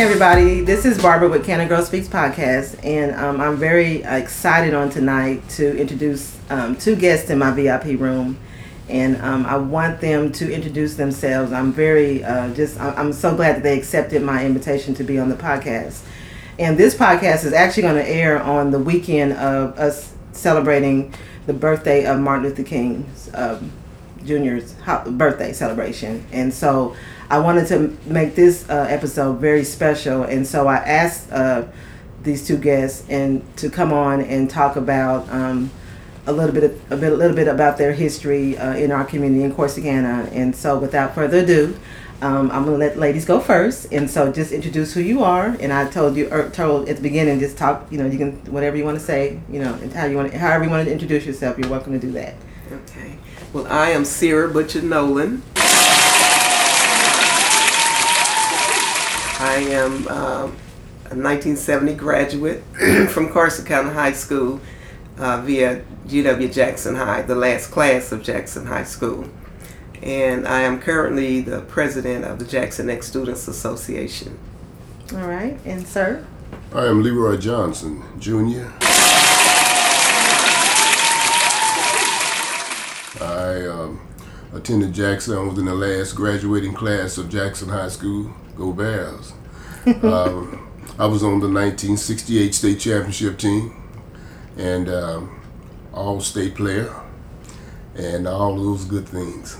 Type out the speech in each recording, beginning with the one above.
everybody. This is Barbara with Canna Girl Speaks podcast, and um, I'm very excited on tonight to introduce um, two guests in my VIP room, and um, I want them to introduce themselves. I'm very uh, just I'm so glad that they accepted my invitation to be on the podcast, and this podcast is actually going to air on the weekend of us celebrating the birthday of Martin Luther King's Jr.'s birthday celebration, and so. I wanted to make this uh, episode very special, and so I asked uh, these two guests and to come on and talk about um, a little bit, of, a bit, a little bit about their history uh, in our community in Corsicana. And so, without further ado, um, I'm gonna let ladies go first, and so just introduce who you are. And I told you, er, told at the beginning, just talk. You know, you can whatever you want to say. You know, how you want, however you want to introduce yourself. You're welcome to do that. Okay. Well, I am Sarah Butcher Nolan. I am um, a 1970 graduate from Corsicana High School uh, via GW Jackson High, the last class of Jackson High School. And I am currently the president of the Jackson X Students Association. All right, and sir? I am Leroy Johnson, Jr. I um, attended Jackson. I was in the last graduating class of Jackson High School. Go Bears. um, I was on the 1968 state championship team and um, all state player and all those good things.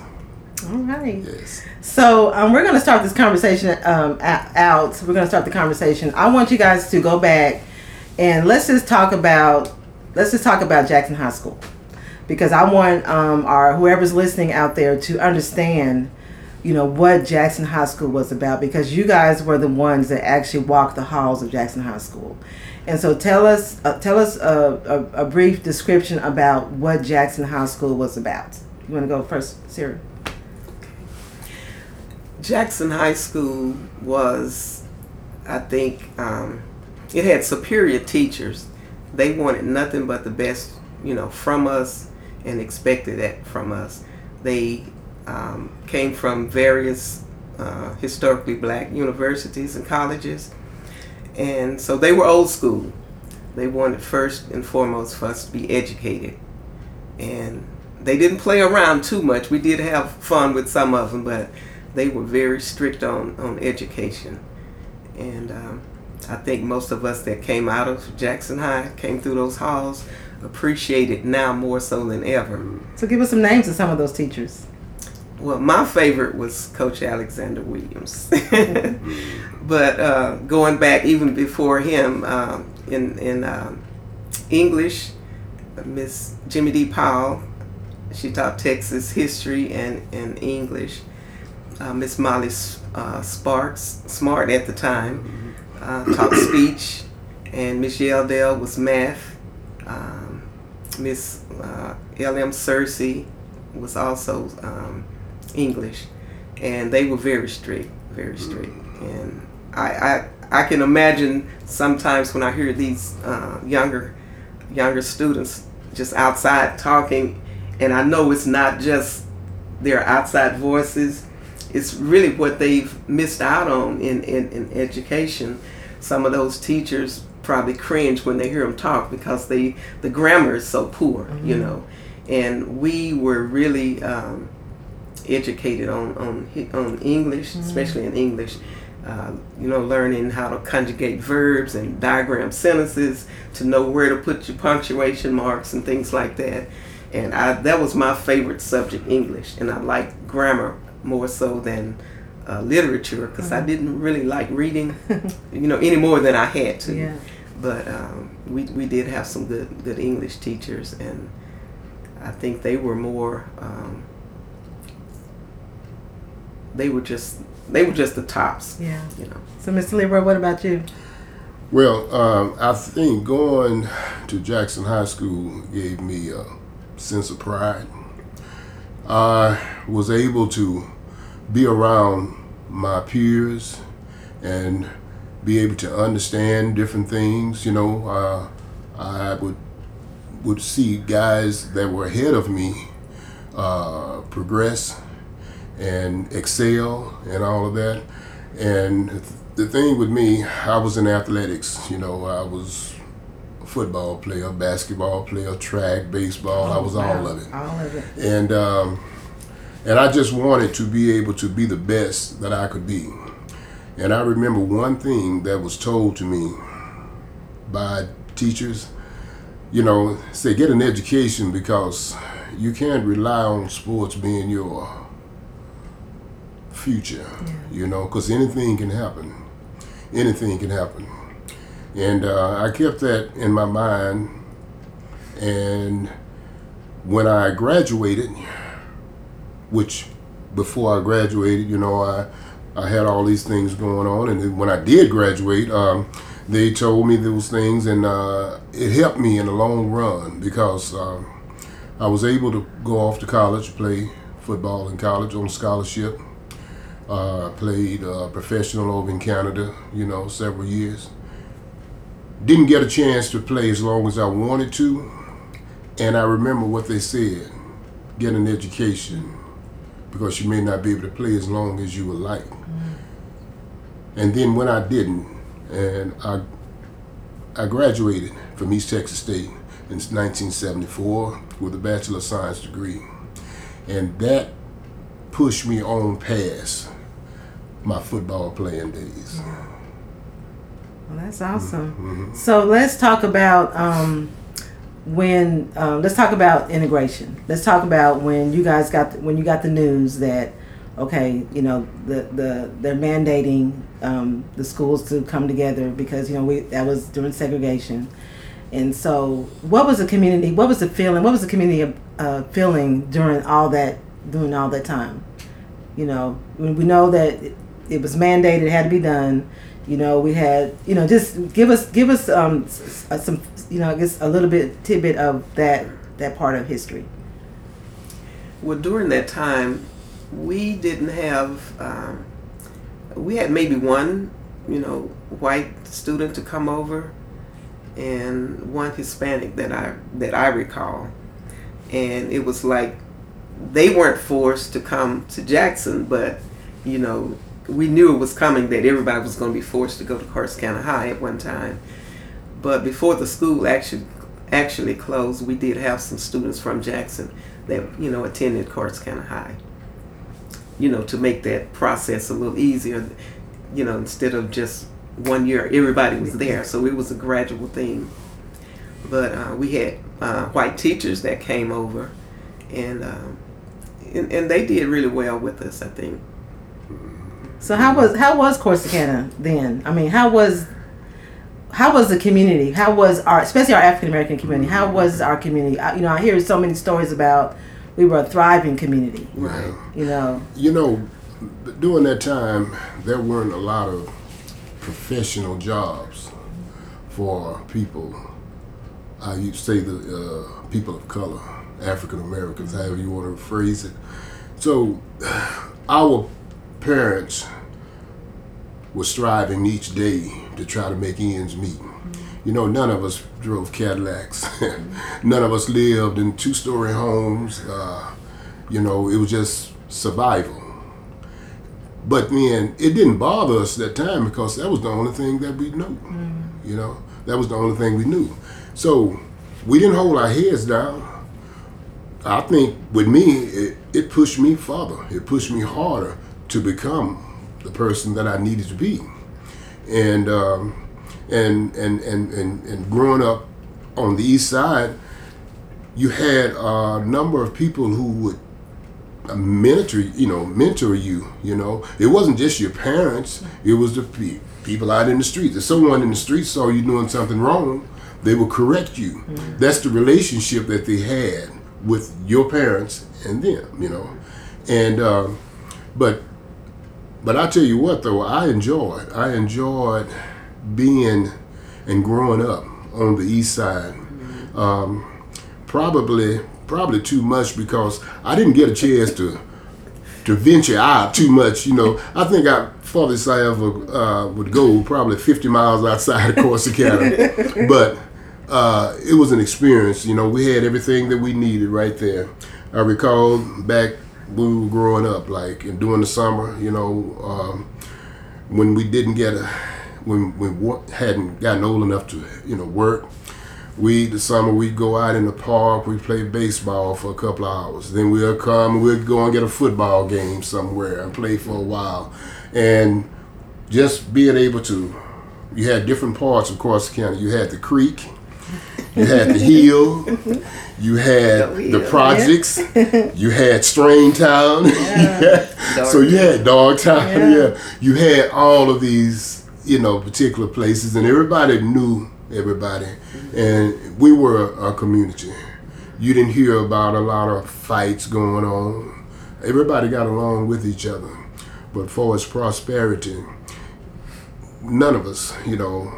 All right. Yes. So um, we're going to start this conversation um, out. We're going to start the conversation. I want you guys to go back and let's just talk about let's just talk about Jackson High School because I want um, our whoever's listening out there to understand you know what Jackson High School was about because you guys were the ones that actually walked the halls of Jackson High School. And so tell us uh, tell us a, a, a, brief description about what Jackson High School was about. You want to go first, Sarah? Jackson High School was, I think, um, it had superior teachers. They wanted nothing but the best, you know, from us and expected that from us. They um, came from various uh, historically black universities and colleges. And so they were old school. They wanted first and foremost for us to be educated. And they didn't play around too much. We did have fun with some of them, but they were very strict on, on education. And um, I think most of us that came out of Jackson High, came through those halls, appreciate it now more so than ever. So give us some names of some of those teachers. Well, my favorite was Coach Alexander Williams. but uh, going back even before him um, in, in um, English, Miss Jimmy D. Powell, she taught Texas history and, and English. Uh, Miss Molly uh, Sparks, smart at the time, uh, taught speech. And Miss Yeldell was math. Um, Miss uh, L.M. Searcy was also um, English, and they were very strict, very strict. And I, I, I can imagine sometimes when I hear these uh, younger, younger students just outside talking, and I know it's not just their outside voices. It's really what they've missed out on in, in, in education. Some of those teachers probably cringe when they hear them talk because they the grammar is so poor, mm-hmm. you know. And we were really um, educated on on on English, mm-hmm. especially in English. Uh, you know, learning how to conjugate verbs and diagram sentences, to know where to put your punctuation marks and things like that. And I, that was my favorite subject, English, and I liked grammar more so than uh, literature because mm-hmm. I didn't really like reading, you know, any more than I had to. Yeah. But um, we we did have some good good English teachers, and I think they were more. Um, they were just they were just the tops. Yeah. You know. So, Mr. Leroy, what about you? Well, um, I think going to Jackson High School gave me a sense of pride. I was able to be around my peers and be able to understand different things. You know, uh, I would would see guys that were ahead of me uh, progress and excel and all of that. And the thing with me, I was in athletics. You know, I was a football player, basketball player, track, baseball. I was Wow. all of it. All of it. and um, and I just wanted to be able to be the best that I could be. And I remember one thing that was told to me by teachers, you know, say get an education because you can't rely on sports being your future, you know, because anything can happen. Anything can happen. And uh, I kept that in my mind. And when I graduated, which before I graduated, you know, I, I had all these things going on. And when I did graduate, um, they told me those things, and uh, it helped me in the long run because um, I was able to go off to college, play football in college on scholarship. Uh, I played uh, professional over in Canada, you know, several years. Didn't get a chance to play as long as I wanted to, and I remember what they said: get an education because you may not be able to play as long as you would like. And then when I didn't, and I I graduated from East Texas State in 1974 with a Bachelor of Science degree, and that pushed me on past my football playing days. Well, that's awesome. Mm-hmm. So let's talk about um, when. Um, let's talk about integration. Let's talk about when you guys got the, when you got the news that okay, you know the the they're mandating um, the schools to come together because you know we that was during segregation, and so what was the community? What was the feeling? What was the community uh, feeling during all that during all that time? You know, we know that it, it was mandated, it had to be done. You know, we had, you know, just give us, give us um, s- some, you know, I guess a little bit tidbit of that that part of history. Well, during that time, we didn't have. Um, we had maybe one, you know, white student to come over, and one Hispanic that I that I recall, and it was like they weren't forced to come to Jackson, but you know, we knew it was coming that everybody was going to be forced to go to Corsicana High at one time. But before the school actually actually closed, we did have some students from Jackson that you know attended Corsicana High. You know, to make that process a little easier, you know, instead of just one year, everybody was there, so it was a gradual thing. But uh, we had uh, white teachers that came over, and, um, and and they did really well with us, I think. So how was how was Corsicana then? I mean, how was how was the community? How was our, especially our African American community? How was our community? I, you know, I hear so many stories about we were a thriving community. Right. You know, You know, during that time, there weren't a lot of professional jobs for people. I used to say the uh, people of color, African Americans, however you want to phrase it. So, our parents were striving each day to try to make ends meet. You know, none of us drove Cadillacs. none of us lived in two-story homes. Uh, you know, it was just survival. But then it didn't bother us that time because that was the only thing that we knew. You know, that was the only thing we knew. So we didn't hold our heads down. I think with me, it, it pushed me further. It pushed me harder to become the person that I needed to be. And um, and, and and and and growing up on the east side, you had a number of people who would mentor, you know, mentor you. You know, it wasn't just your parents; it was the pe- people out in the streets. If someone in the street saw you doing something wrong, they would correct you. That's the relationship that they had with your parents and them. You know, and um, but but I tell you what, though, I enjoyed. I enjoyed being and growing up on the east side. Um, probably probably too much because I didn't get a chance to to venture out too much. You know, I think I farthest I ever uh, would go probably 50 miles outside of Corsicana, but uh, it was an experience. You know, we had everything that we needed right there. I recall back when we were growing up, like and during the summer, you know. Um, when we didn't get a, when we wa- hadn't gotten old enough to, you know, work, we the summer we'd go out in the park, we play baseball for a couple of hours. Then we'll come and we'd go and get a football game somewhere and play for a while. And just being able to you had different parts of Corsicana. You had the creek, you had the hill, you had The the hill, projects, you had Strain Town, so you had Dogtown, Yeah. yeah. You had all of these, you know, particular places, and everybody knew everybody, and we were a community. You didn't hear about a lot of fights going on. Everybody got along with each other, but for its prosperity, none of us, you know,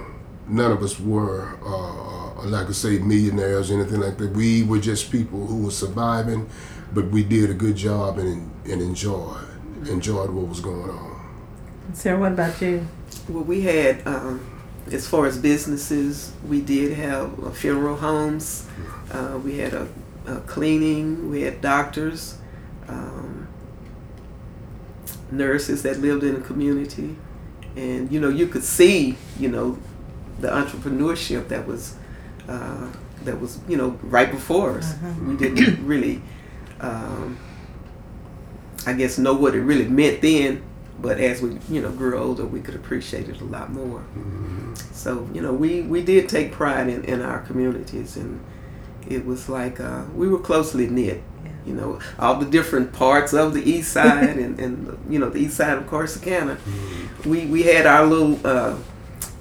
none of us were, uh, like I say, millionaires or anything like that. We were just people who were surviving, but we did a good job and, and enjoyed enjoyed what was going on. Sarah, what about you? Well, we had, um, as far as businesses, we did have uh, funeral homes. Uh, we had a, a cleaning. We had doctors, um, nurses that lived in the community, and you know you could see, you know, the entrepreneurship that was uh, that was you know right before us. We didn't really, um, I guess, know what it really meant then but as we you know grew older we could appreciate it a lot more. So you know we we did take pride in, in our communities and it was like uh, we were closely knit you know all the different parts of the east side and, and you know the east side of corsicana. We we had our little uh,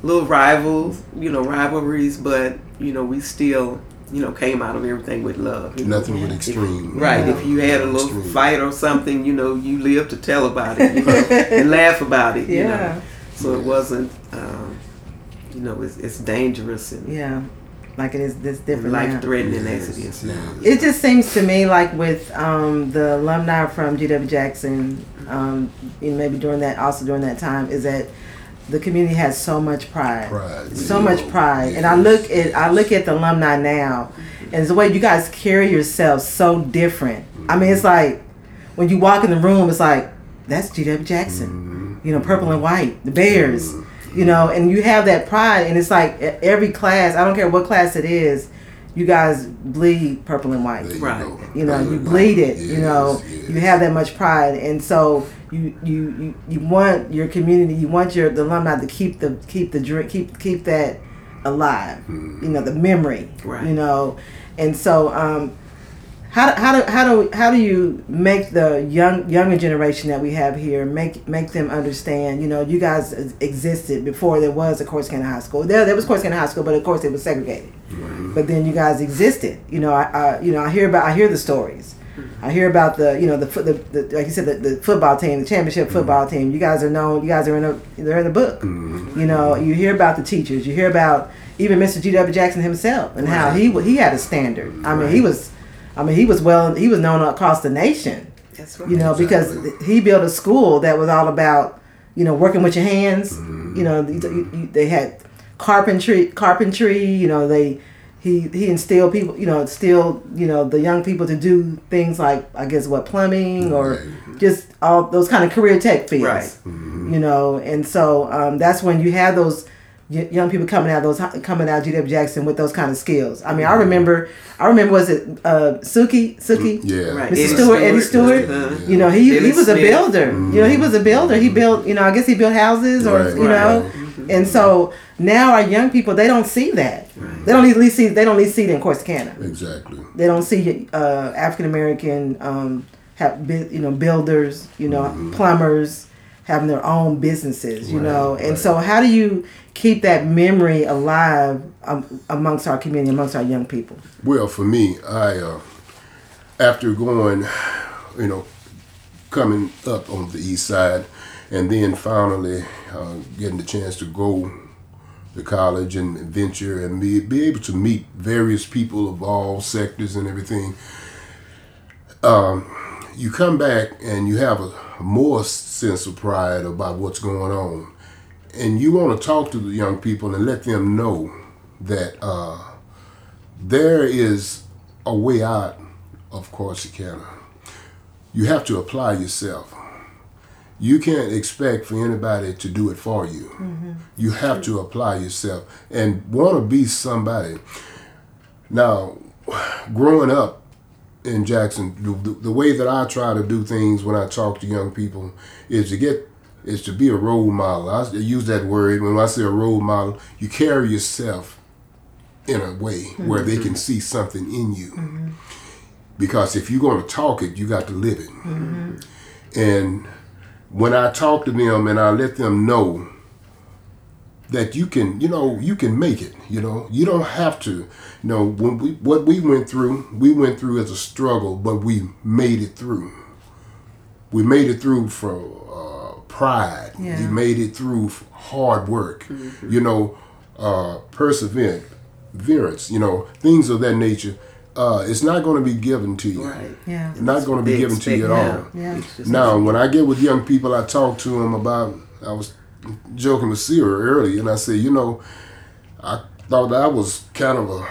little rivals you know rivalries but you know we still you know came out of everything with love you know? Nothing with extreme. Right. If you had a little Extreme. fight or something, you know, you live to tell about it you know, and laugh about it. You know. So it wasn't, um, you know, it's, it's dangerous and Yeah, like it is this different life threatening as it is now. It just seems to me like with um, the alumni from GW Jackson, um, and maybe during that, also during that time, is that the community has so much pride, Pride, so yeah. much pride. And I look at I look at the alumni now, and the way you guys carry yourselves so different. I mean, it's like when you walk in the room, it's like that's GW Jackson, you know, purple and white, the Bears, you know, and you have that pride, and it's like every class. I don't care what class it is. You guys bleed purple and white you Right. you know you bleed it you know Yes, you have that much pride and so you you you, you want your community you want your the alumni to keep the keep the drink keep keep that alive you know the memory Right. you know and so um how, do- how do how do how do you make the young younger generation that we have here make make them understand? You know, you guys existed before there was a Corsicana High School. There there was Corsicana High School, but of course it was segregated. But then you guys existed. You know, I, I you know I hear about I hear the stories. I hear about the you know the, foot- the, the like you said the, the football team, the championship mm-hmm. football team. You guys are known. You guys are in a they're in the book. Mm-hmm. You know, you hear about the teachers. You hear about even Mr. G.W. Jackson himself and how he he had a standard. I mean, he was, I mean, he was well he was known across the nation. That's right. You know, because he built a school that was all about you know working with your hands. Mm-hmm. You know, you, you, they had carpentry, carpentry. You know, they he he instilled people. You know, instilled you know the young people to do things like I guess what plumbing or Right. just all those kind of career tech fields. Right. You know, and so um, that's when you have those young people coming out those coming out of GW Jackson with those kind of skills. I mean, I remember, I remember was it uh, Suki Suki. Yeah. Right. Mr. Eddie Stewart, Eddie Stewart, Stewart. uh-huh. You know, he, he Billy was a Smith. builder. You know, he was a builder. He built, you know, I guess he built houses or, Right, you know. right. And so now our young people, they don't see that. They don't at least see, they don't at least see it in Corsicana. Exactly. They don't see uh, African American, um, have, you know, builders, you know, Mm-hmm. plumbers having their own businesses, you Right, know. And right. so how do you keep that memory alive um, amongst our community, amongst our young people? Well, for me, I uh, after going, you know, coming up on the east side, and then finally uh, getting the chance to go to college and venture and be, be able to meet various people of all sectors and everything. Um, you come back and you have a more sense of pride about what's going on, and you want to talk to the young people and let them know that. Uh, there is a way out of Corsicana. You have to apply yourself. You can't expect for anybody to do it for you. Mm-hmm. You have to apply yourself and want to be somebody. Now, growing up in Jackson, the, the way that I try to do things when I talk to young people is to get is to be a role model. I use that word when I say a role model. You carry yourself in a way where they can mm-hmm. see something in you. Mm-hmm. Because if you're going to talk it, you got to live it. And when I talk to them and I let them know that you can, you know, you can make it. You know, you don't have to. You know, when we what we went through, we went through as a struggle, but we made it through. We made it through for uh, pride. Yeah. We made it through hard work. You know, uh, perseverance, perseverance, You know, things of that nature. Uh, it's not going to be given to you. Right. Yeah. Not going to be given to you at expect all. now. Yeah. Now, when I get with young people, I talk to them about. I was joking with Sarah earlier, and I said, you know, I thought I was kind of a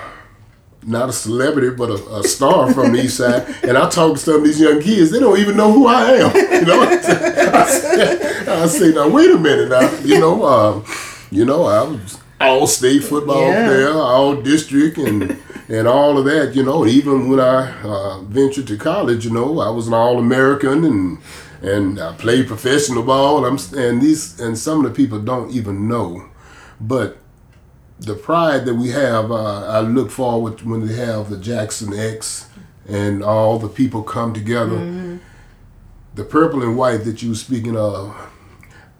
not a celebrity, but a, a star from the East Side. And I talk to some of these young kids; they don't even know who I am. You know, I say, I say now wait a minute, now you know, um, you know, I was all state football Yeah. player, all district, and and all of that. You know, even when I uh, ventured to college, you know, I was an All American and and I played professional ball. I'm and these and some of the people don't even know, but the pride that we have, uh, I look forward when they have the Jackson X and all the people come together. The purple and white that you were speaking of,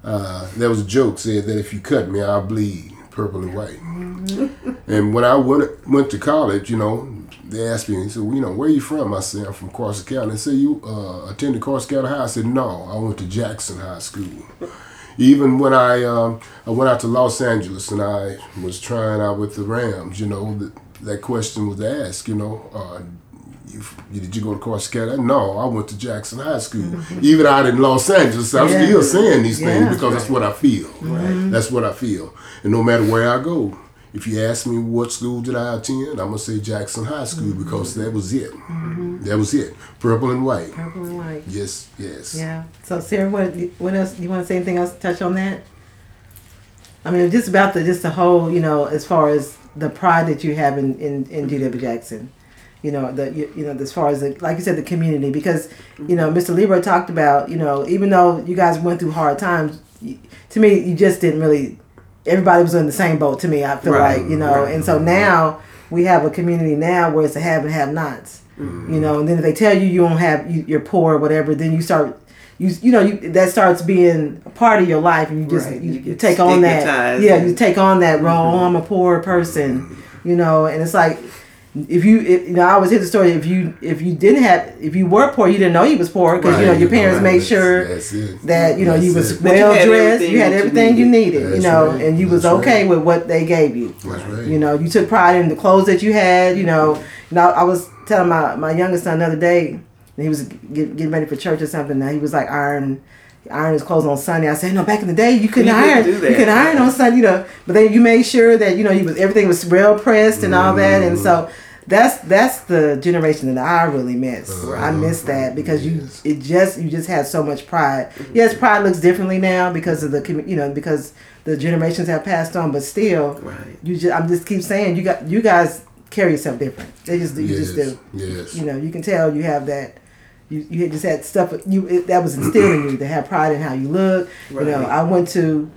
uh, there was a joke said that if you cut me, I'll bleed purple and white. and when I went went to college, you know, they asked me, they said, well, you know, where you from? I said, I'm from Corsicana. They said, you uh, attended Corsicana High? I said, no, I went to Jackson High School. Even when I um, I went out to Los Angeles and I was trying out with the Rams, you know, that, that question was asked, you know, uh, you, you, did you go to Corsicana? No, I went to Jackson High School. Mm-hmm. Even out in Los Angeles, I'm Yeah. still saying these things Yeah. because that's what I feel. That's what I feel. And no matter where I go, if you ask me what school did I attend, I'm gonna say Jackson High School mm-hmm. because that was it. Mm-hmm. That was it. Purple and white. Purple and white. Yes, yes. Yeah. So Sarah, what what else? You want to say anything else? Touch on that? I mean, just about the just the whole, you know, as far as the pride that you have in in, in G.W. Jackson, you know, the you, you know, as far as the, like you said, the community, because you know, Mr. Leroy talked about, you know, even though you guys went through hard times, you, to me, you just didn't really. Everybody was in the same boat. To me, I feel Right, like you know, right. and so now we have a community now where it's a have and have nots. You know, and then if they tell you you don't have you, you're poor or whatever, then you start you you know you that starts being a part of your life, and you just Right, you, you you take on that yeah you take on that role. Oh, I'm a poor person, you know, and it's like if you if, you know I always hear the story if you if you didn't have if you were poor you didn't know you was poor because you know your parents right, made that's- sure that's that you know you was it. That you well dressed, you had that you everything you needed. needed, you know, right, and you was okay right. with what they gave you. That's right. You know, you took pride in the clothes that you had. You know, now I was telling my my youngest son the other day, and he was get, getting ready for church or something. Now he was like iron. Iron his clothes on Sunday. I said, no, back in the day, you couldn't You couldn't iron. do You could iron on Sunday, you know. But then you made sure that you know you was everything was well pressed and all that. And so mm-hmm. that's that's the generation that I really miss. I mm-hmm. miss that mm-hmm. because you it just you just had so much pride. Yes, pride looks differently now because of the you know because the generations have passed on, but still, Right. you just I'm just keep saying you got you guys carry yourself different. They just you yes, just do. yes. You know, you can tell you have that. You, you just had stuff you it, that was instilled in you to have pride in how you look. Right. You know, I went to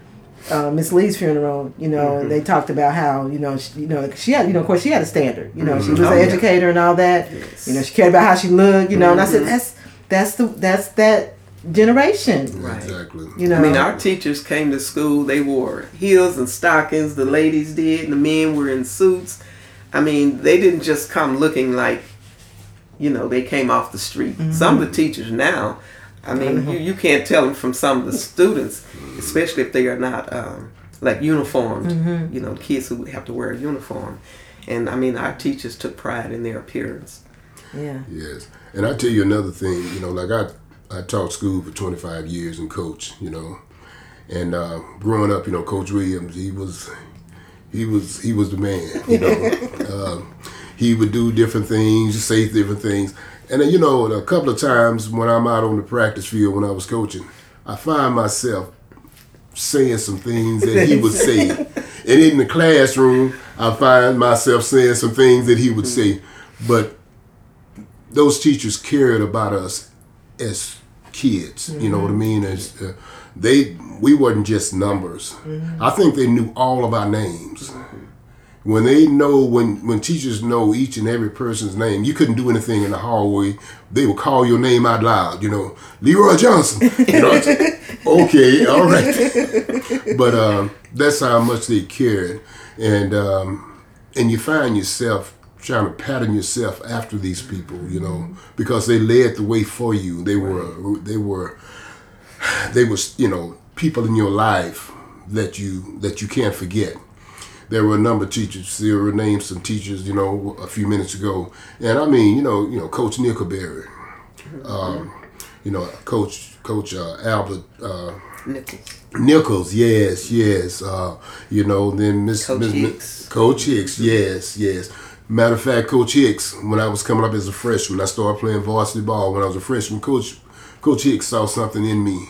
uh, Miss Lee's funeral. You know, and they talked about how you know she, you know she had you know of course she had a standard. You know, she was Oh, an yeah. educator and all that. Yes. You know, she cared about how she looked. You know, and I Mm-hmm. said that's that's the that's that generation. Right. Exactly. You know, I mean, our teachers came to school. They wore heels and stockings. The ladies did. And the men were in suits. I mean, they didn't just come looking like, you know, they came off the street. Some of the teachers now, I mean, you, you can't tell them from some of the students, especially if they are not um, like uniformed. You know, kids who have to wear a uniform. And I mean, our teachers took pride in their appearance. yeah, Yes, and I tell you another thing. You know, like I I taught school for 25 years and coach. You know, and uh, growing up, you know, Coach Williams, he was he was he was the man. You know, um, he would do different things, say different things, and then, you know, a couple of times when I'm out on the practice field when I was coaching, I find myself saying some things that he would say. and in the classroom, I find myself saying some things that he would say. But those teachers cared about us as kids. You know what I mean? As uh, they, we wasn't just numbers. I think they knew all of our names. When they know, when when teachers know each and every person's name, you couldn't do anything in the hallway. They would call your name out loud. You know, Leroy Johnson. You know, okay, all right. but um, that's how much they cared, and um, and you find yourself trying to pattern yourself after these people, you know, because they led the way for you. They were they were they was you know people in your life that you that you can't forget. There were a number of teachers. There were named some teachers, you know, a few minutes ago, and I mean, you know, you know, Coach Nickelberry, um, you know, Coach Coach uh, Albert. Uh, Nichols. Nichols, yes, yes. Uh, you know, then Miss Coach Miss- Hicks. Coach Hicks, yes, yes. Matter of fact, Coach Hicks, when I was coming up as a freshman, I started playing varsity ball. When I was a freshman, Coach Coach Hicks saw something in me.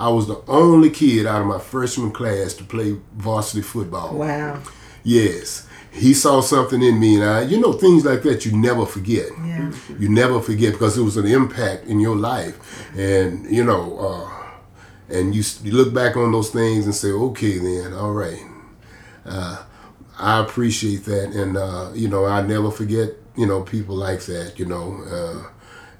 I was the only kid out of my freshman class to play varsity football. Wow. Yes. He saw something in me, and I, you know, things like that you never forget. Yeah. You never forget because it was an impact in your life, and you know, uh, and you, you look back on those things and say, okay, then, all right. Uh, I appreciate that, and uh, you know, I never forget, you know, people like that, you know, uh,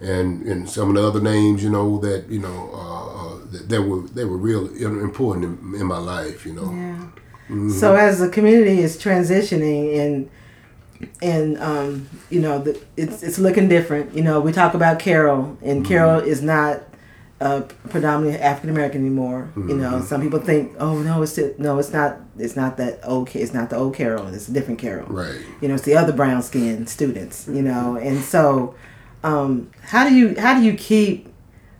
and and some of the other names, you know, that you know, uh, uh, that, that were they were real important in, in my life, you know. Yeah. So as the community is transitioning and and um, you know the, it's it's looking different. You know, we talk about Carol, and Carol is not uh, predominantly African American anymore. You know, some people think, oh no, it's still, no, it's not. It's not that old. It's not the old Carol. It's a different Carol. Right. You know, it's the other brown skinned students. You know, and so um, how do you how do you keep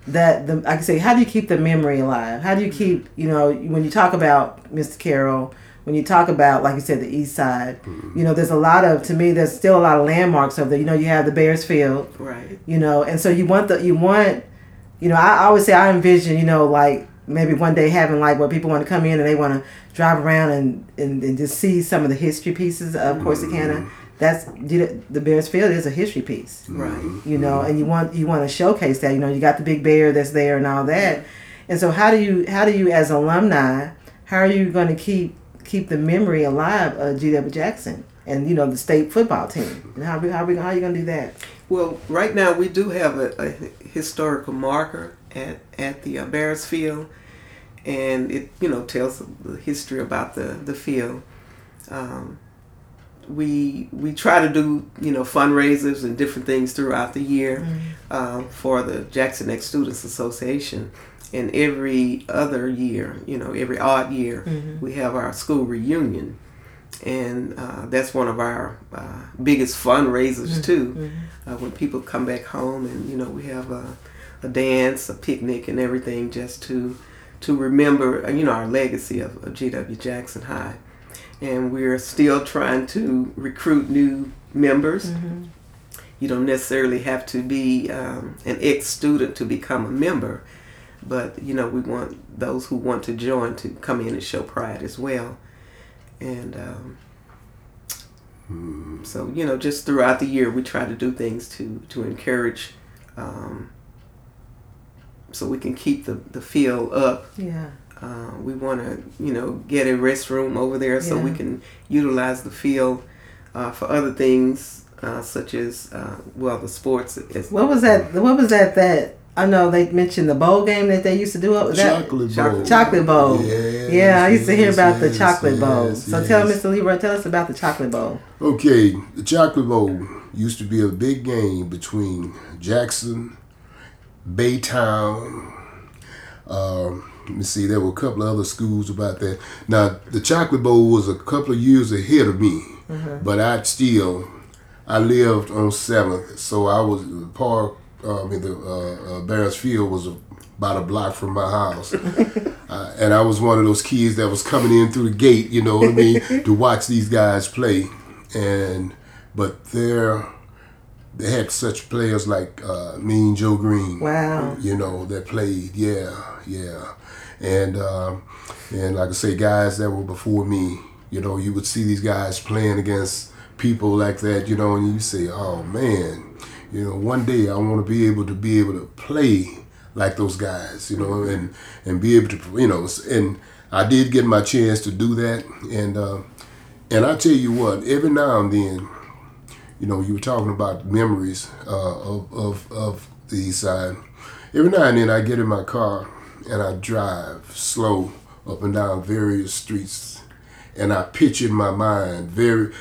that the I can say how do you keep the memory alive? How do you mm-hmm. keep you know when you talk about Mr. Carroll, when you talk about like you said the East Side, mm-hmm. you know there's a lot of to me there's still a lot of landmarks over there. You know you have the Bears Field, Right. you know, and so you want the you want you know I, I always say I envision you know like maybe one day having like where people want to come in and they want to drive around and, and, and just see some of the history pieces of Corsicana. That's the Bears Field is a history piece Right. you know, and you want you want to showcase that. You know, you got the big bear that's there and all that. And so, how do you how do you as alumni, how are you going to keep keep the memory alive of G.W. Jackson and you know the state football team? And how we how we how are you going to do that? Well, right now we do have a, a historical marker at at the uh, Bears Field, and it you know tells the history about the the field. Um, we we try to do you know fundraisers and different things throughout the year um, for the Jackson X Students Association. And every other year, you know, every odd year, we have our school reunion, and uh, that's one of our uh, biggest fundraisers too. Uh, when people come back home, and you know, we have a, a dance, a picnic, and everything, just to to remember, you know, our legacy of, of G.W. Jackson High. And we're still trying to recruit new members. You don't necessarily have to be um, an ex-student to become a member, but you know, we want those who want to join to come in and show pride as well. And um, so, you know, just throughout the year, we try to do things to to encourage, um, so we can keep the the feel up. Yeah, Uh, we want to, you know, get a restroom over there so we can utilize the field uh, for other things uh, such as, uh, well, the sports. As, what was that? What was that? That I know they mentioned the bowl game that they used to do. What was? Chocolate Chocolate- bowl. Chocolate bowl. Yes, Yeah, I used to hear yes, about the yes, chocolate bowl. yes, So tell. Mr. Leroy, tell us about the chocolate bowl. Okay, the Chocolate Bowl used to be a big game between Jackson, Baytown. Um, let me see, there were a couple of other schools about that. Now, the Chocolate Bowl was a couple of years ahead of me, but I still, I lived on Seventh, so I was park. Uh, I mean, the uh, uh, Barron's Field was about a block from my house. Uh, and I was one of those kids that was coming in through the gate, you know what I mean, to watch these guys play. And but there, they had such players like uh, Mean Joe Greene. Wow. You know that played. Yeah, yeah, and um, and like I say, guys that were before me. You know, you would see these guys playing against people like that. You know, and you say, "Oh man." You know, one day I want to be able to be able to play like those guys, you know, and and be able to, you know, and I did get my chance to do that, and uh, and I tell you what, every now and then, you know, you were talking about memories uh, of, of of the East Side. Every now and then, I get in my car and I drive slow up and down various streets, and I picture in my mind very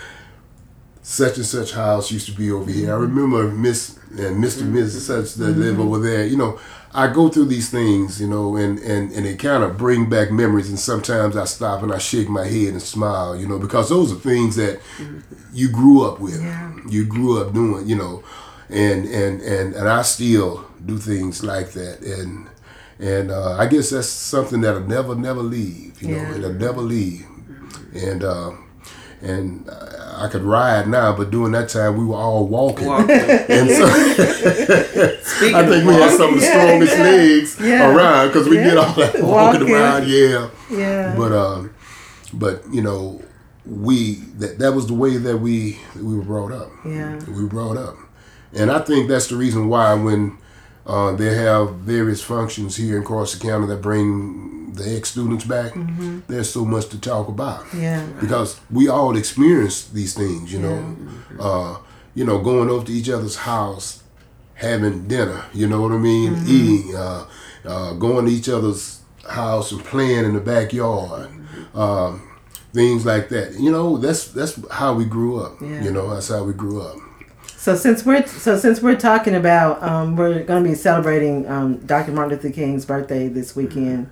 such and such house used to be over here. I mm-hmm. remember Miss and Mr. Mm-hmm. and Mrs. Such that live mm-hmm. over there. You know, I go through these things, you know, and and and it kind of bring back memories. And sometimes I stop and I shake my head and smile, you know, because those are things that you grew up with. Yeah. You grew up doing, you know, and and and and I still do things like that. And and uh, I guess that's something that'll never never leave. You Yeah. know, it'll never leave. And. Uh, and I could ride now, but during that time we were all walking. Walking. And so I think of we had some of the strongest yeah. legs Yeah. around because we did all that walking, Walking. around. Yeah, Yeah. but um, but you know, we that that was the way that we we were brought up. Yeah. we were brought up, and I think that's the reason why when uh, they have various functions here in Corsicana that bring the ex students back, there's so much to talk about Yeah. because we all experience these things, you know. Uh, you know, going over to each other's house, having dinner, you know what I mean, eating, uh, uh, going to each other's house and playing in the backyard, um, things like that. You know, that's that's how we grew up. Yeah. You know, that's how we grew up. So since we're so since we're talking about um, we're going to be celebrating um, Dr. Martin Luther King's birthday this weekend.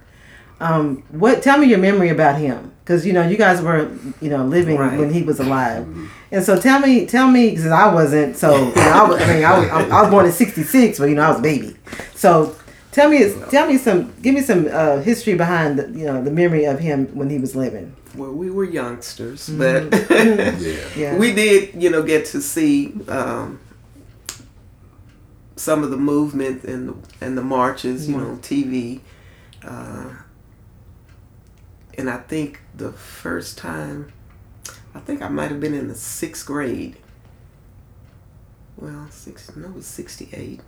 Um, what tell me your memory about him because you know you guys were you know living Right. when he was alive, and so tell me tell me because I wasn't so you know, I, was, I mean I was, I was born in '66 but you know I was a baby, so tell me tell me some give me some uh, history behind the, you know the memory of him when he was living. well, we were youngsters, but Yeah. Yeah, we did, you know, get to see um, some of the movement and the, and the marches, you know, TV. Uh, and I think the first time, I think I might have been in the sixth grade. Well, six, no, it was 68.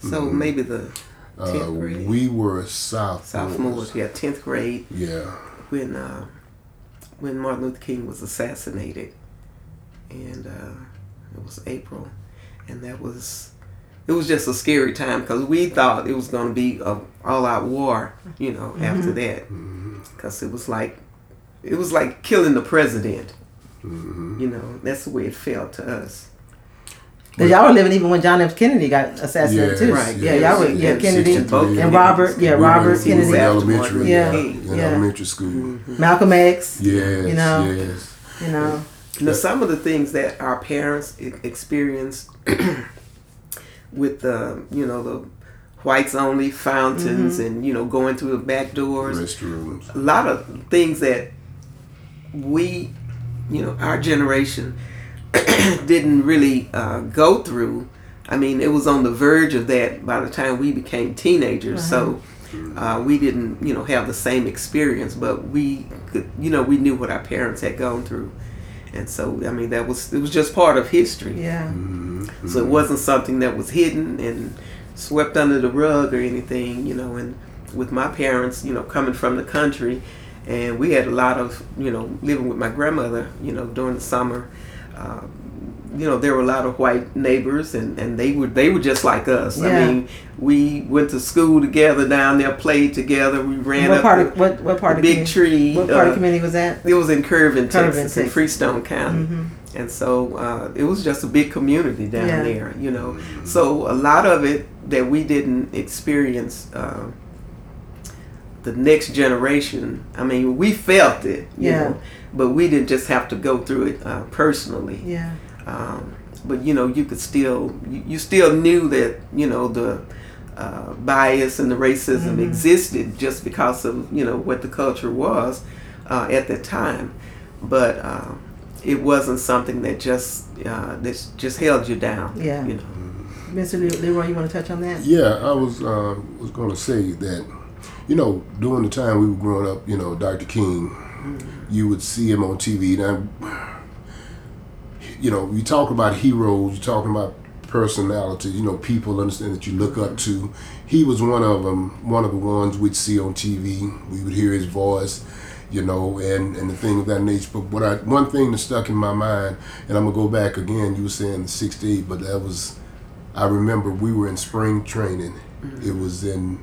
So Mhm. maybe the Uh, we were a South sophomores, yeah, 10th grade. Yeah. when uh, when Martin Luther King was assassinated, and uh, it was April, and that was it was just a scary time because we thought it was going to be a all out war, you know, after that, because it was like it was like killing the president, hmm you know. That's the way it felt to us. Because y'all were living even when John F. Kennedy got assassinated Yes, too. Right, Yeah, yes, y'all were yeah yes, Kennedy both and Robert. Yeah, We Robert we were Kennedy. elementary. Martin Yeah, Luther King. Yeah. elementary school. Mm-hmm. Malcolm X. Yes. You know? Yes. You know. Now, some of the things that our parents experienced with the, you know, the whites only fountains and, you know, going through the back doors, Restrooms. a lot of things that we, you know, our generation didn't really uh, go through. I mean, it was on the verge of that by the time we became teenagers. So uh, we didn't, you know, have the same experience, but we could, you know, we knew what our parents had gone through. And so, I mean, that was it was just part of history. Yeah. Mm-hmm. So it wasn't something that was hidden and swept under the rug or anything, you know. And with my parents, you know, coming from the country, and we had a lot of, you know, living with my grandmother, you know, during the summer. Uh, you know, there were a lot of white neighbors, and, and they were they were just like us. Yeah. I mean, we went to school together down there, played together. We ran What up part the, of what what part the of big community- tree. What part uh, of community was that? it was in Kirvin, Texas, in. Freestone County. hmm And so uh, it was just a big community down Yeah. there, you know. So a lot of it that we didn't experience, uh, the next generation, I mean, we felt it, you Yeah. know, but we didn't just have to go through it uh, personally. Yeah. Um, but you know, you could still, you, you still knew that, you know, the uh, bias and the racism Mhm. existed just because of, you know, what the culture was uh, at that time. But uh, it wasn't something that just uh, that just held you down. Yeah. You know. Mr. Leroy, you want to touch on that? Yeah, I was uh, was going to say that, you know, during the time we were growing up, you know, Dr. King, you would see him on TV. Now, you know, you talk about heroes, you're talking about personalities, you know, people understand that you look up to. He was one of them, one of the ones we'd see on TV. We would hear his voice, you know, and, and the thing of that nature. But what I, one thing that stuck in my mind, and I'm gonna go back again. You were saying '68, but that was, I remember we were in spring training. Mm-hmm. It was in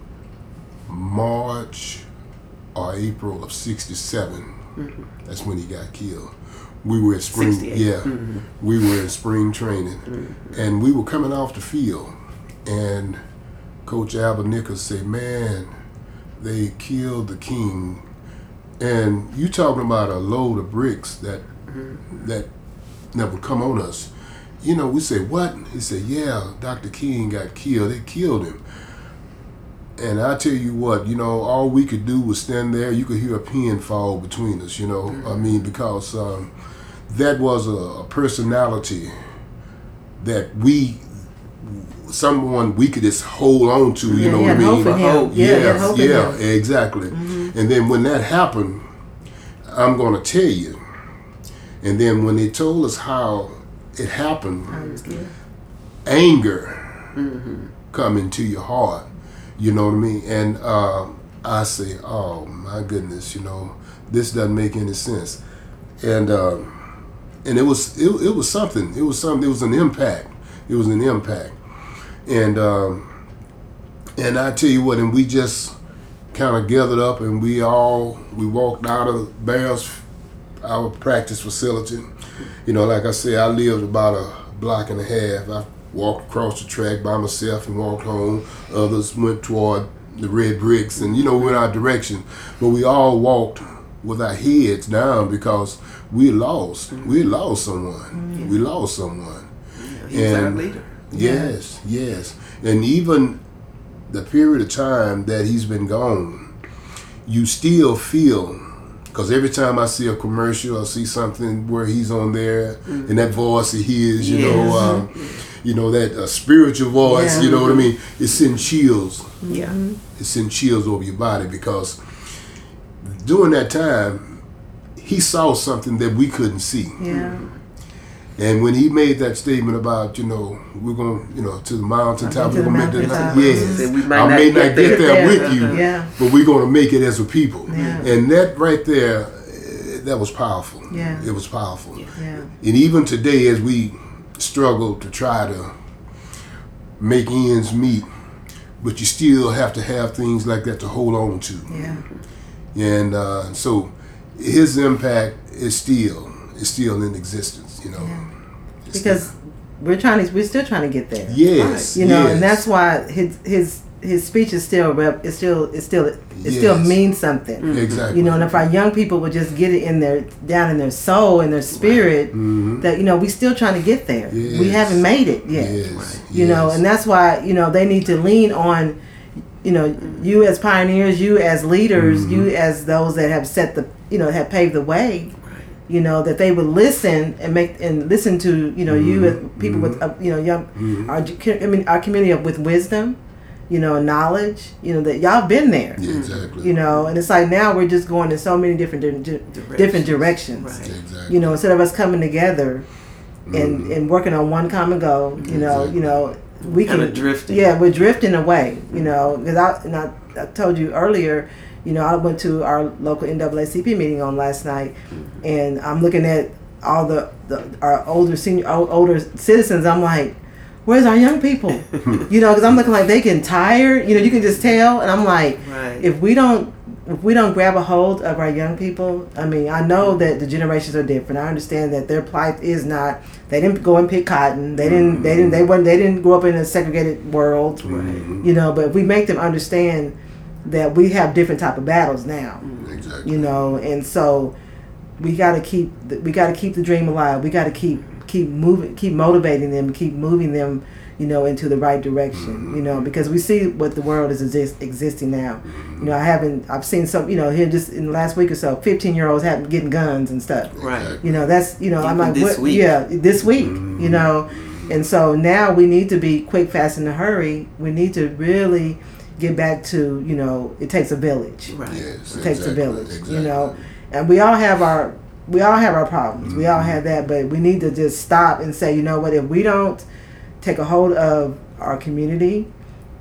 March or April of '67. Mm-hmm. That's when he got killed. We were at spring, 68. yeah, mm-hmm. we were in spring training, mm-hmm. and we were coming off the field, and Coach Albert Nichols said, "Man, they killed the king," and you talking about a load of bricks that that that would come on us. You know, we said, "What?" He said, "Yeah, Dr. King got killed. They killed him." And I tell you what, you know, all we could do was stand there. You could hear a pin fall between us, you know. I mean, because um, that was a, a personality that we, someone we could just hold on to, you yeah, know he what I had mean? hope in him. Hope. Yeah, he yeah, yeah, him. Mm-hmm. exactly. And then when that happened, I'm going to tell you. And then when they told us how it happened, I was good. anger come into your heart. You know what I mean? And uh, I say, oh my goodness, you know, this doesn't make any sense. And uh, and it was it, it was something. It was something. It was an impact. It was an impact. And um, and I tell you what, and we just kind of gathered up and we all we walked out of Barris our practice facility. You know, like I said, I lived about a block and a half. I walked across the track by myself and walked home. Others went toward the red bricks and, you know, went our direction. But we all walked with our heads down because we lost. We lost someone. Mm-hmm. We lost someone. He was our leader. Yes, yes. And even the period of time that he's been gone, you still feel, because every time I see a commercial, I see something where he's on there mm-hmm. and that voice of his, you know, Yes. Um, you know, that uh, spiritual voice, Yeah. you know what I mean? It sends chills. Yeah. It sends chills over your body because during that time, he saw something that we couldn't see. Yeah. And when he made that statement about, you know, we're going, to you know, to the mountaintop, To we're going to make mountaintop. that, yes, Said we might I may not get there. there with you. Yeah. but we're going to make it as a people. Yeah. And that right there, eh, that was powerful. Yeah. It was powerful. Yeah. And even today, as we struggle to try to make ends meet, but you still have to have things like that to hold on to. Yeah. And uh, so his impact is still is still in existence, you know. It's Because we're trying to, we're still trying to get there. Yes, You know, yes. and that's why his his his speech is still rep. It still it still it still means something. exactly. You know, and if our young people would just get it in their down in their soul and their spirit, Mhm. that you know we still trying to get there. We haven't made it yet. Yes, You know, and that's why you know they need to lean on, you know, you as pioneers, you as leaders, Mm-hmm. you as those that have set the you know have paved the way. You know that they would listen and make and listen to you know you as people with uh, you know young Mhm. our I mean our community with wisdom, you know knowledge. You know that y'all been there. Yeah, exactly. You know, and it's like now we're just going in so many different di- di- different directions. Right. exactly. You know, instead of us coming together and Mhm. and working on one common goal, you know, Exactly. you know, we Kinda can drifting. Yeah, we're drifting away. You know, because I and I, I told you earlier. You know, I went to our local NAACP meeting on last night, and I'm looking at all the, the our older senior older citizens. I'm like, where's our young people? you know, because I'm looking like they getting tired. You know, you can just tell, and I'm like, Right. if we don't if we don't grab a hold of our young people, I mean, I know that the generations are different. I understand that their plight is not. They didn't go and pick cotton. They didn't. They didn't. They wasn't. They didn't grow up in a segregated world. Mhm. You know, but if we make them understand that we have different type of battles now, Exactly. you know, and so we got to keep. The, we got to keep the dream alive. We got to keep keep moving, keep motivating them, keep moving them. you know, into the right direction, mm-hmm. you know, because we see what the world is exist, existing now. You know, I haven't, I've seen some, you know, here just in the last week or so, 15 year olds having getting guns and stuff. Right. You know, that's, you know, I'm like, this what, week. yeah, this week, you mm-hmm. know, and so now we need to be quick, fast, in a hurry. We need to really get back to, you know, it takes a village Right. Yes, it takes a village exactly. you know and we all have our we all have our problems we Mm-hmm. all have that but we need to just stop and say you know what if we don't take a hold of our community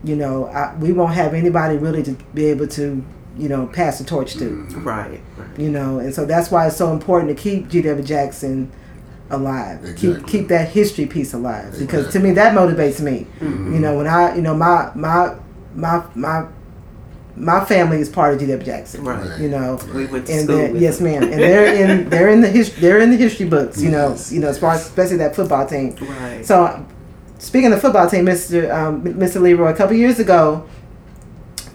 you know I, we won't have anybody really to be able to you know pass the torch to Mm-hmm. Right. Right. you know and so that's why it's so important to keep GW Jackson alive keep Exactly. keep that history piece alive because to me that motivates me Mm-hmm. you know when I you know my my my my my family is part of GW Jackson Right. you know We went to and school. with yes, ma'am. And they're in they're in the his, they're in the history books. You know, you know, as far as especially that football team. Right. So, speaking of football team, Mr. Um, Mr. Leroy, a couple years ago,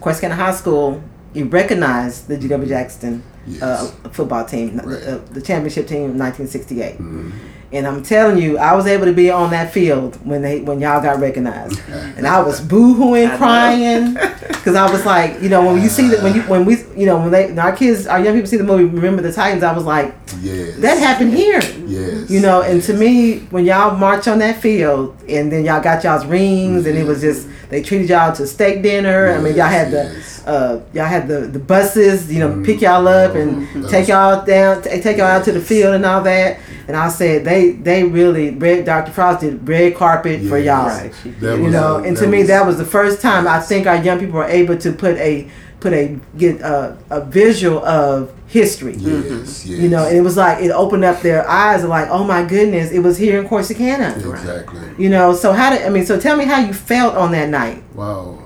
Corsicana High School, you recognized the GW Jackson Yes. uh, football team, Right. uh, the championship team in 1968. Mhm. And I'm telling you, I was able to be on that field when they when y'all got recognized, and I was boo-hooing, crying, because I was like, you know, when you see that when you when we you know when they when our kids our young people see the movie Remember the Titans, I was like, Yes. that happened here, Yes. you know. And to me, when y'all march on that field, and then y'all got y'all's rings, and it was just they treated y'all to steak dinner. I mean, y'all had the uh, y'all had the, the buses, you know, Mhm. pick y'all up and Mhm. take y'all down, t- take y'all out to the field and all that. And I said they they really red Dr. Frost did red carpet for y'all. Right. You know, a- and to me was- that was the first time I think our young people were able to put a put a get a, a visual of history. Yes, yes. You know, and it was like it opened up their eyes. of Like, oh my goodness, it was here in Corsicana. exactly. You know, so how did I mean? So tell me how you felt on that night. Wow,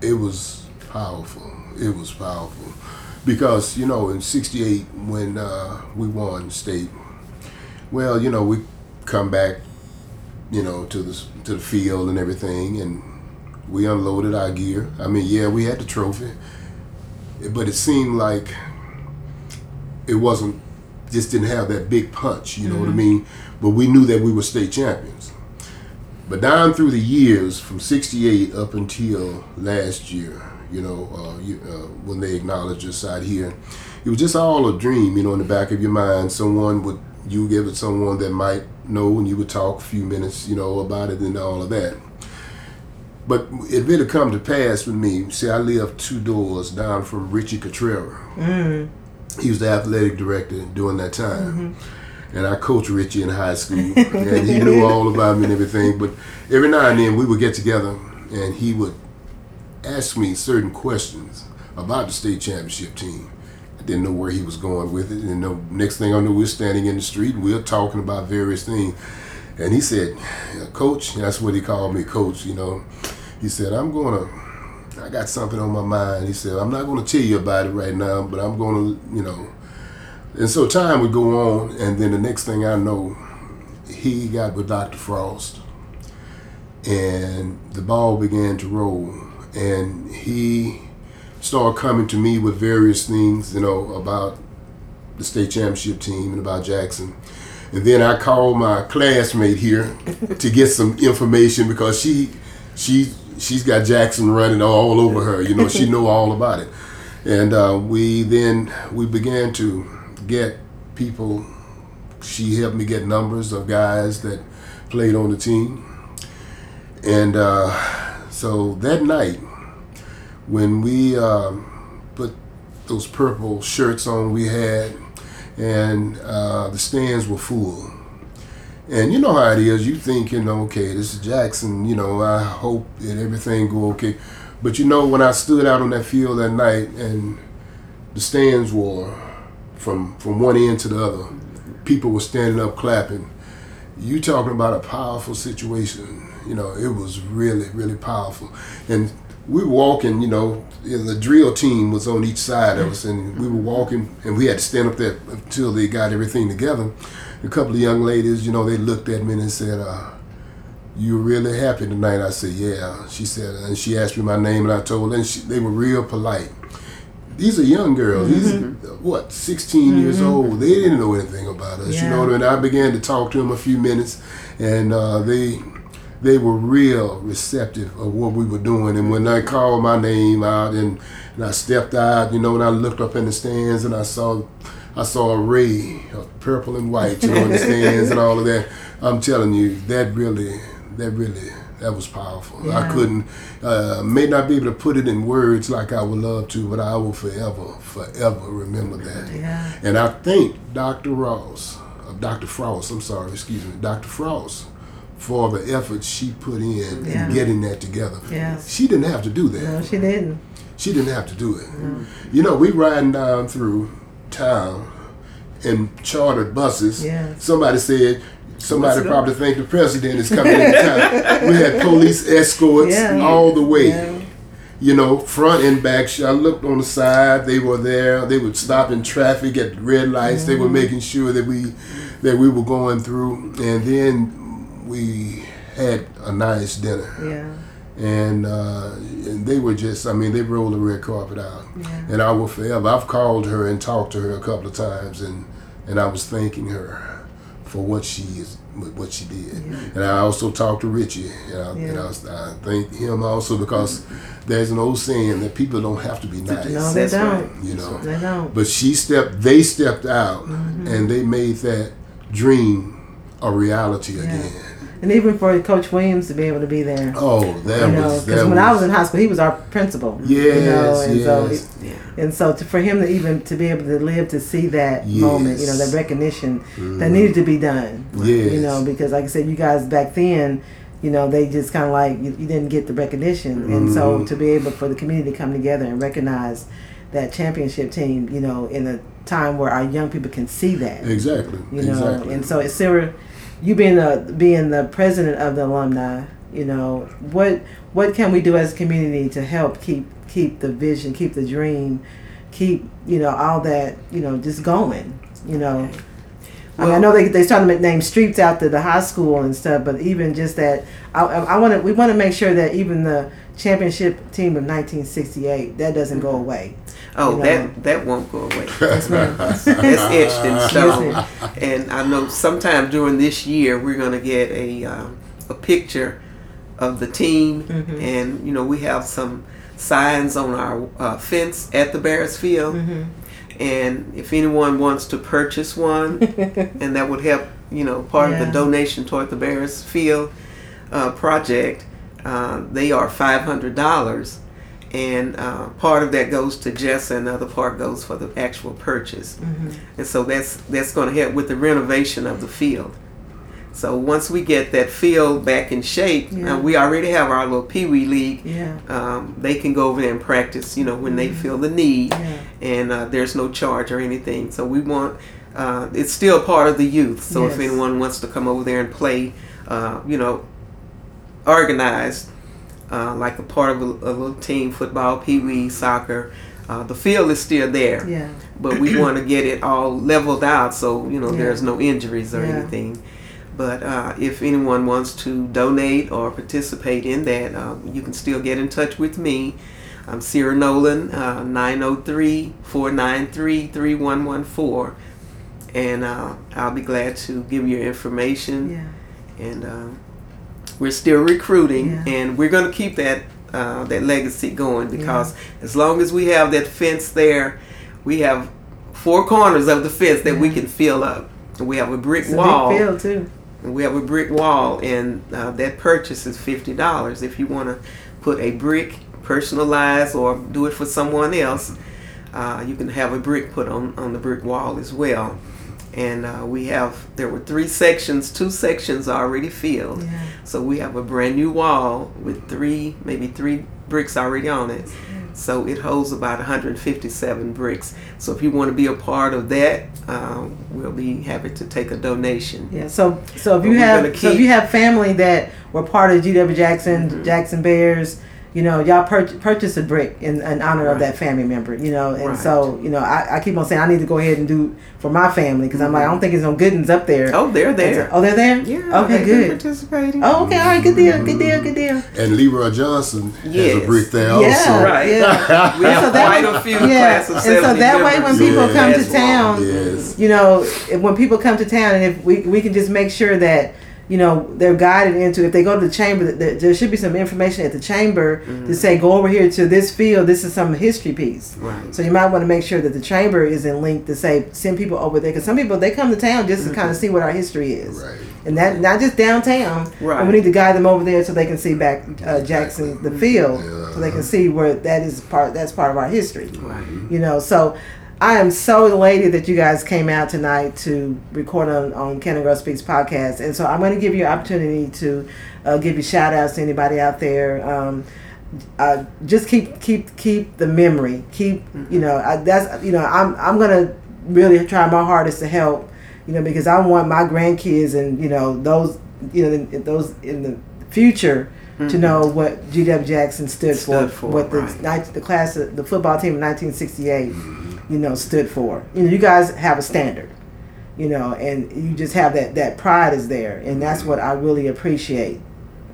it was powerful. It was powerful because you know in '68 when uh, we won state, well, you know we come back, you know to the to the field and everything, and we unloaded our gear. I mean, yeah, we had the trophy, but it seemed like it wasn't just didn't have that big punch. You know what I mean? But we knew that we were state champions. But down through the years, from '68 up until last year, you know, uh, you, uh, when they acknowledge us out here, it was just all a dream. You know, in the back of your mind, someone would you give it someone that might know, and you would talk a few minutes, you know, about it and all of that. But it really come to pass with me. See, I lived two doors down from Richie Cotrera. Mm. He was the athletic director during that time. And I coached Richie in high school. and he knew all about me and everything. But every now and then we would get together and he would ask me certain questions about the state championship team. I didn't know where he was going with it. And the next thing I knew, we were standing in the street and we were talking about various things. And he said, Coach, that's what he called me, Coach, you know. He said, I'm going to, I got something on my mind. He said, I'm not going to tell you about it right now, but I'm going to, you know. And so time would go on, and then the next thing I know, he got with Dr. Frost, and the ball began to roll, and he started coming to me with various things, you know, about the state championship team and about Jackson. And then I called my classmate here to get some information because she she she's got Jackson running all over her. You know, she know all about it. And uh, we then we began to get people. She helped me get numbers of guys that played on the team. And uh, so that night, when we um, put those purple shirts on, we had, and uh, the stands were full. And you know how it is. You thinking, okay, this is Jackson. You know, I hope that everything go okay. But you know, when I stood out on that field that night, and the stands were from from one end to the other, people were standing up clapping. You talking about a powerful situation. You know, it was really, really powerful. And we were walking, you know, the drill team was on each side of us, and we were walking, and we had to stand up there until they got everything together. A couple of young ladies, you know, they looked at me and said, uh, "You really happy tonight?" I said, "Yeah." She said, and she asked me my name, and I told her, and she, they were real polite. These are young girls. These are, what, 16 years old. They didn't know anything about us. You know what I mean? I began to talk to them a few minutes, and uh, they they were real receptive of what we were doing. And when I called my name out and, and I stepped out, you know, and I looked up in the stands and I saw I saw a ray of purple and white, you know, in the stands and all of that. I'm telling you, that really, that really, that was powerful. I couldn't, uh, may not be able to put it in words like I would love to, but I will forever, forever remember that. Yeah. And I think Dr. Ross, uh, Dr. Frost, I'm sorry, excuse me, Dr. Frost, for the effort she put in Yeah. in getting that together. Yes. She didn't have to do that. No, she didn't. She didn't have to do it. You know, we riding down through town in chartered buses. Yes. Somebody said, somebody probably think the president is coming into town. we had police escorts Yeah. all the way. Yeah. You know, front and back. I looked on the side. They were there. They would stop in traffic at red lights. They were Mm-hmm. making sure that we that we were going through. And then we had a nice dinner Yeah. and, uh, and they were just i mean they rolled the red carpet out Yeah. and i will forever i've called her and talked to her a couple of times and and i was thanking her for what she is what she did Yeah. and i also talked to richie and I, and I, was, I thank him also because there's an old saying that people don't have to be nice No, they don't. you know They don't. but she stepped they stepped out Mm-hmm. and they made that dream a reality again And even for Coach Williams to be able to be there. oh that you know, was because that when I was- was in high school, he was our principal. Yes, you know, and yes. so Yeah. and so to, for him to even to be able to live to see that moment, you know, Yes. that recognition that needed to be done. Yes. You know, because like I said, you guys back then, you know, they just kind of like you, you didn't get the recognition, and so Mhm. to be able for the community to come together and recognize that championship team, you know, in a time where our young people can see that Exactly. you know exactly. and so it's Sarah you being the being the president of the alumni you know what what can we do as a community to help keep keep the vision keep the dream keep you know all that you know just going you know I, mean, I know they they starting to name streets after the high school and stuff, but even just that, I, I want to we want to make sure that even the championship team of 1968 that doesn't go mm-hmm. away. Oh, You know. that that won't go away. Yes. That's etched in stone. Yes, And I know sometime during this year we're going to get a um, a picture of the team, Mhm. and you know we have some signs on our uh, fence at the Barris Field. Mhm. And if anyone wants to purchase one, and that would help, you know, part of the donation toward the Barris Field uh, project, uh, they are five hundred dollars, and uh, part of that goes to JESA, and the other part goes for the actual purchase. Mhm. And so that's that's going to help with the renovation of the field. So once we get that field back in shape, Yeah. uh, we already have our little Pee Wee League. Yeah. Um, they can go over there and practice, you know, when they feel the need, Yeah. and uh, there's no charge or anything. So we want uh, it's still part of the youth. So if anyone wants to come over there and play, uh, you know, organized, uh, like a part of a, a little team, football, Pee Wee, soccer. Uh, the field is still there Yeah. but we want to get it all leveled out so you know Yeah. there's no injuries or Yeah. anything but uh, if anyone wants to donate or participate in that um, you can still get in touch with me i'm Sierra Nolan, uh, 903-493-3114 and uh, i'll be glad to give you your information Yeah. and uh, we're still recruiting Yeah. and we're going to keep that uh, that legacy going because as long as we have that fence there we have four corners of the fence that we can fill up. And we have a brick It's a wall. big field too. and we have a brick wall and uh, that purchase is $50 if you want to put a brick personalize or do it for someone else uh, you can have a brick put on, on the brick wall as well and uh, we have there were three sections two sections already filled Yeah. so we have a brand new wall with three maybe three bricks already on it so it holds about 157 bricks so if you want to be a part of that um, we'll be happy to take a donation Yeah. So so if But you have so if you have family that were part of GW Jackson, Mhm. Jackson Bears, you know, y'all pur- purchase a brick in, in honor of that family member, you know, and Right. so you know, I, I keep on saying I need to go ahead and do for my family because I'm like I don't mm-hmm. think it's no good ones up there. oh they're And so- there oh, they're there. yeah Okay. they've been Good. participating Oh, okay. All right. Good deal. Good deal. Good deal. Mm-hmm. and Leroy Johnson has Yes. a brick there Yeah. also. Right. Yeah. we have So that quite way- a few yeah. class And so 70 that way when people Yeah. come to town, Yes. you know, when people come to town, and if we we can just make sure that you know they're guided into if they go to the chamber that there, should be some information at the chamber to mm-hmm. say go over here to this field this is some history piece Right. so you might want to make sure that the chamber is in link to say send people over there because some people they come to town just to kind of mm-hmm. see what our history is Right. and that not just downtown Right. we need to guide them over there so they can see back uh, Jackson the mm-hmm. field Yeah. so they can see where that is part that's part of our history Right. you know so i am so elated that you guys came out tonight to record on, on Can a Girl Speaks podcast. And so i'm going to give you an opportunity to uh, give you shout outs to anybody out there. Um, uh, just keep keep keep the memory. Keep you know I, that's you know i'm i'm going to really try my hardest to help you know because i want my grandkids and you know those you know in- those in the future to know what GW Jackson stood, Stood for, for, what the right. night the class of, the football team of 1968 you know stood for. You know you guys have a standard you know and you just have that that pride is there. And that's what i really appreciate.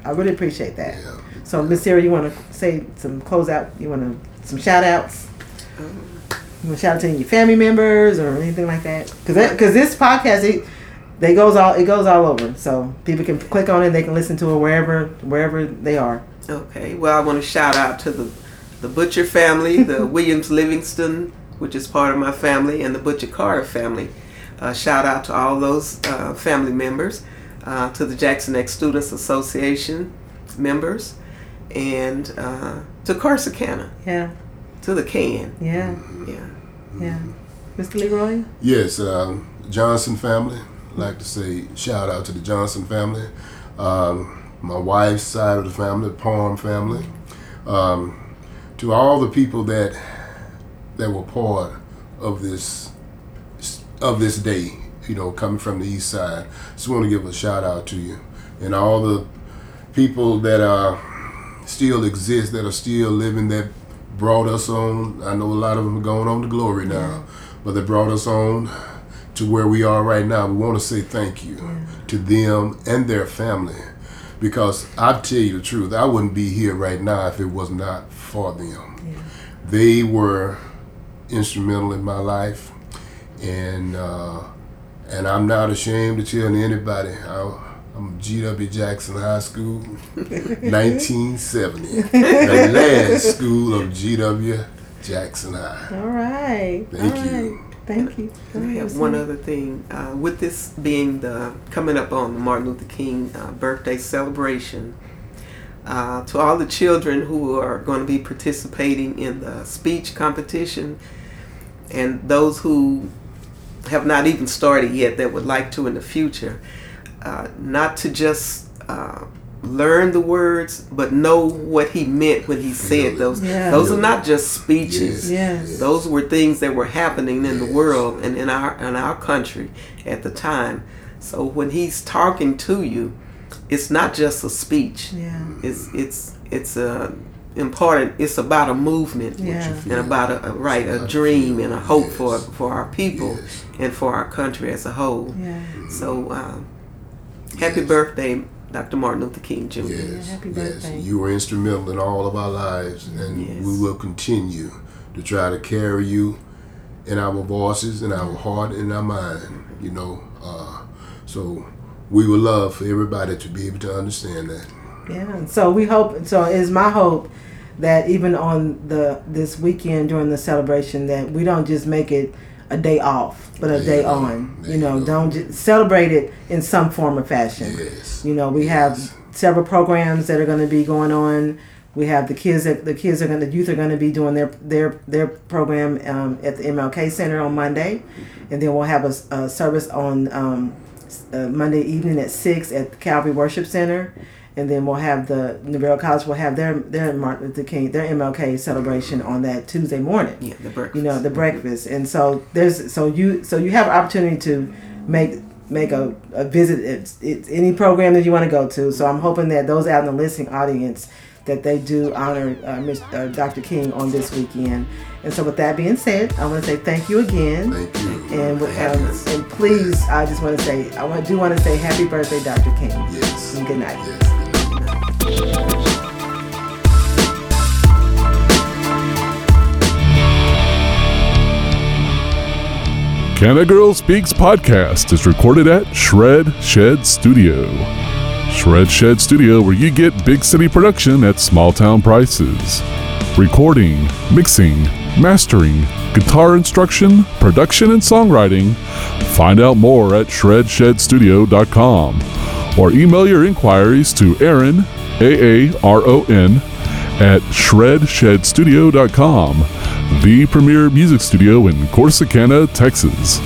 I really appreciate that. Yeah. so miss sarah you want to say some close out you want to some shout outs you want to shout out to your family members or anything like that? Because because this podcast it they goes all it goes all over. So people can click on it they can listen to it wherever wherever they are. Okay. Well, I want to shout out to the the Butcher family, the Williams Livingston, which is part of my family, and the Butcher Carter family. Uh, shout out to all those uh, family members, uh, to the Jackson Ex Students Association members, and uh, to Corsicana, yeah to the Can. yeah Yeah. yeah mr leroy Yes, um, Johnson family. I'd like to say shout out to the Johnson family. Um, my wife's side of the family, the Palm family. Um, to all the people that that were part of this of this day, you know, coming from the east side. Just want to give a shout out to you and all the people that are still exist, that are still living, that brought us on. I know a lot of them are going on to glory now, but they brought us on to where we are right now. We want to say thank you to them and their family because I tell you the truth, I wouldn't be here right now if it was not for them. They were instrumental in my life, and uh, and I'm not ashamed to tell anybody. I, I'm G.W. Jackson High School, 1970, the last school of G.W. Jackson High. All right. Thank All you. right. Thank you. Go I have one Lee. other thing. Uh, with this being the coming up on the Martin Luther King uh, birthday celebration, uh, to all the children who are going to be participating in the speech competition, and those who have not even started yet that would like to in the future, uh, not to just uh, learn the words, but know what he meant when he said those. Yeah. Those are not just speeches. Yes. Those were things that were happening in the world and in our in our country at the time. So when he's talking to you, it's not just a speech. Yeah. It's it's it's a important. It's about a movement Yeah. and about a, a right a dream and a hope for for our people and for our country as a whole. Yeah. So um, happy birthday, Dr. Martin Luther King Jr. Yes, happy yes. birthday. You were instrumental in all of our lives, and Yes. we will continue to try to carry you in our voices, in our heart, in our mind. You know, uh, so we would love for everybody to be able to understand that. Yeah. So we hope. So it's my hope that even on the this weekend during the celebration, that we don't just make it a day off, but a you day on. You know, don't just celebrate it in some form or fashion. Yes. You know, we have several programs that are going to be going on. We have the kids that the kids are going to the youth are going to be doing their their their program um, at the MLK Center on Monday, and then we'll have a service on um, uh, Monday evening at six at the Calvary Worship Center, and then we'll have the Navarro College will have their their Martin Luther King their MLK celebration on that Tuesday morning. Yeah, the breakfast. you know the breakfast. And so there's so you so you have opportunity to make make a, a visit. It's, it's any program that you want to go to. So i'm hoping that those out in the listening audience that they do honor uh, Ms., uh, dr king on this weekend and so with that being said i want to say thank you again Thank you. and um, and please i just want to say i do want to say happy birthday dr king Yes. and good night Yes. Good night. Can a Girl Speaks podcast is recorded at Shred Shed Studio. Shred Shed Studio, where you get big city production at small town prices. Recording, mixing, mastering, guitar instruction, production, and songwriting. Find out more at shredshedstudio.com or email your inquiries to Aaron, A A R O N, at shredshedstudio.com, the premier music studio in Corsicana, Texas.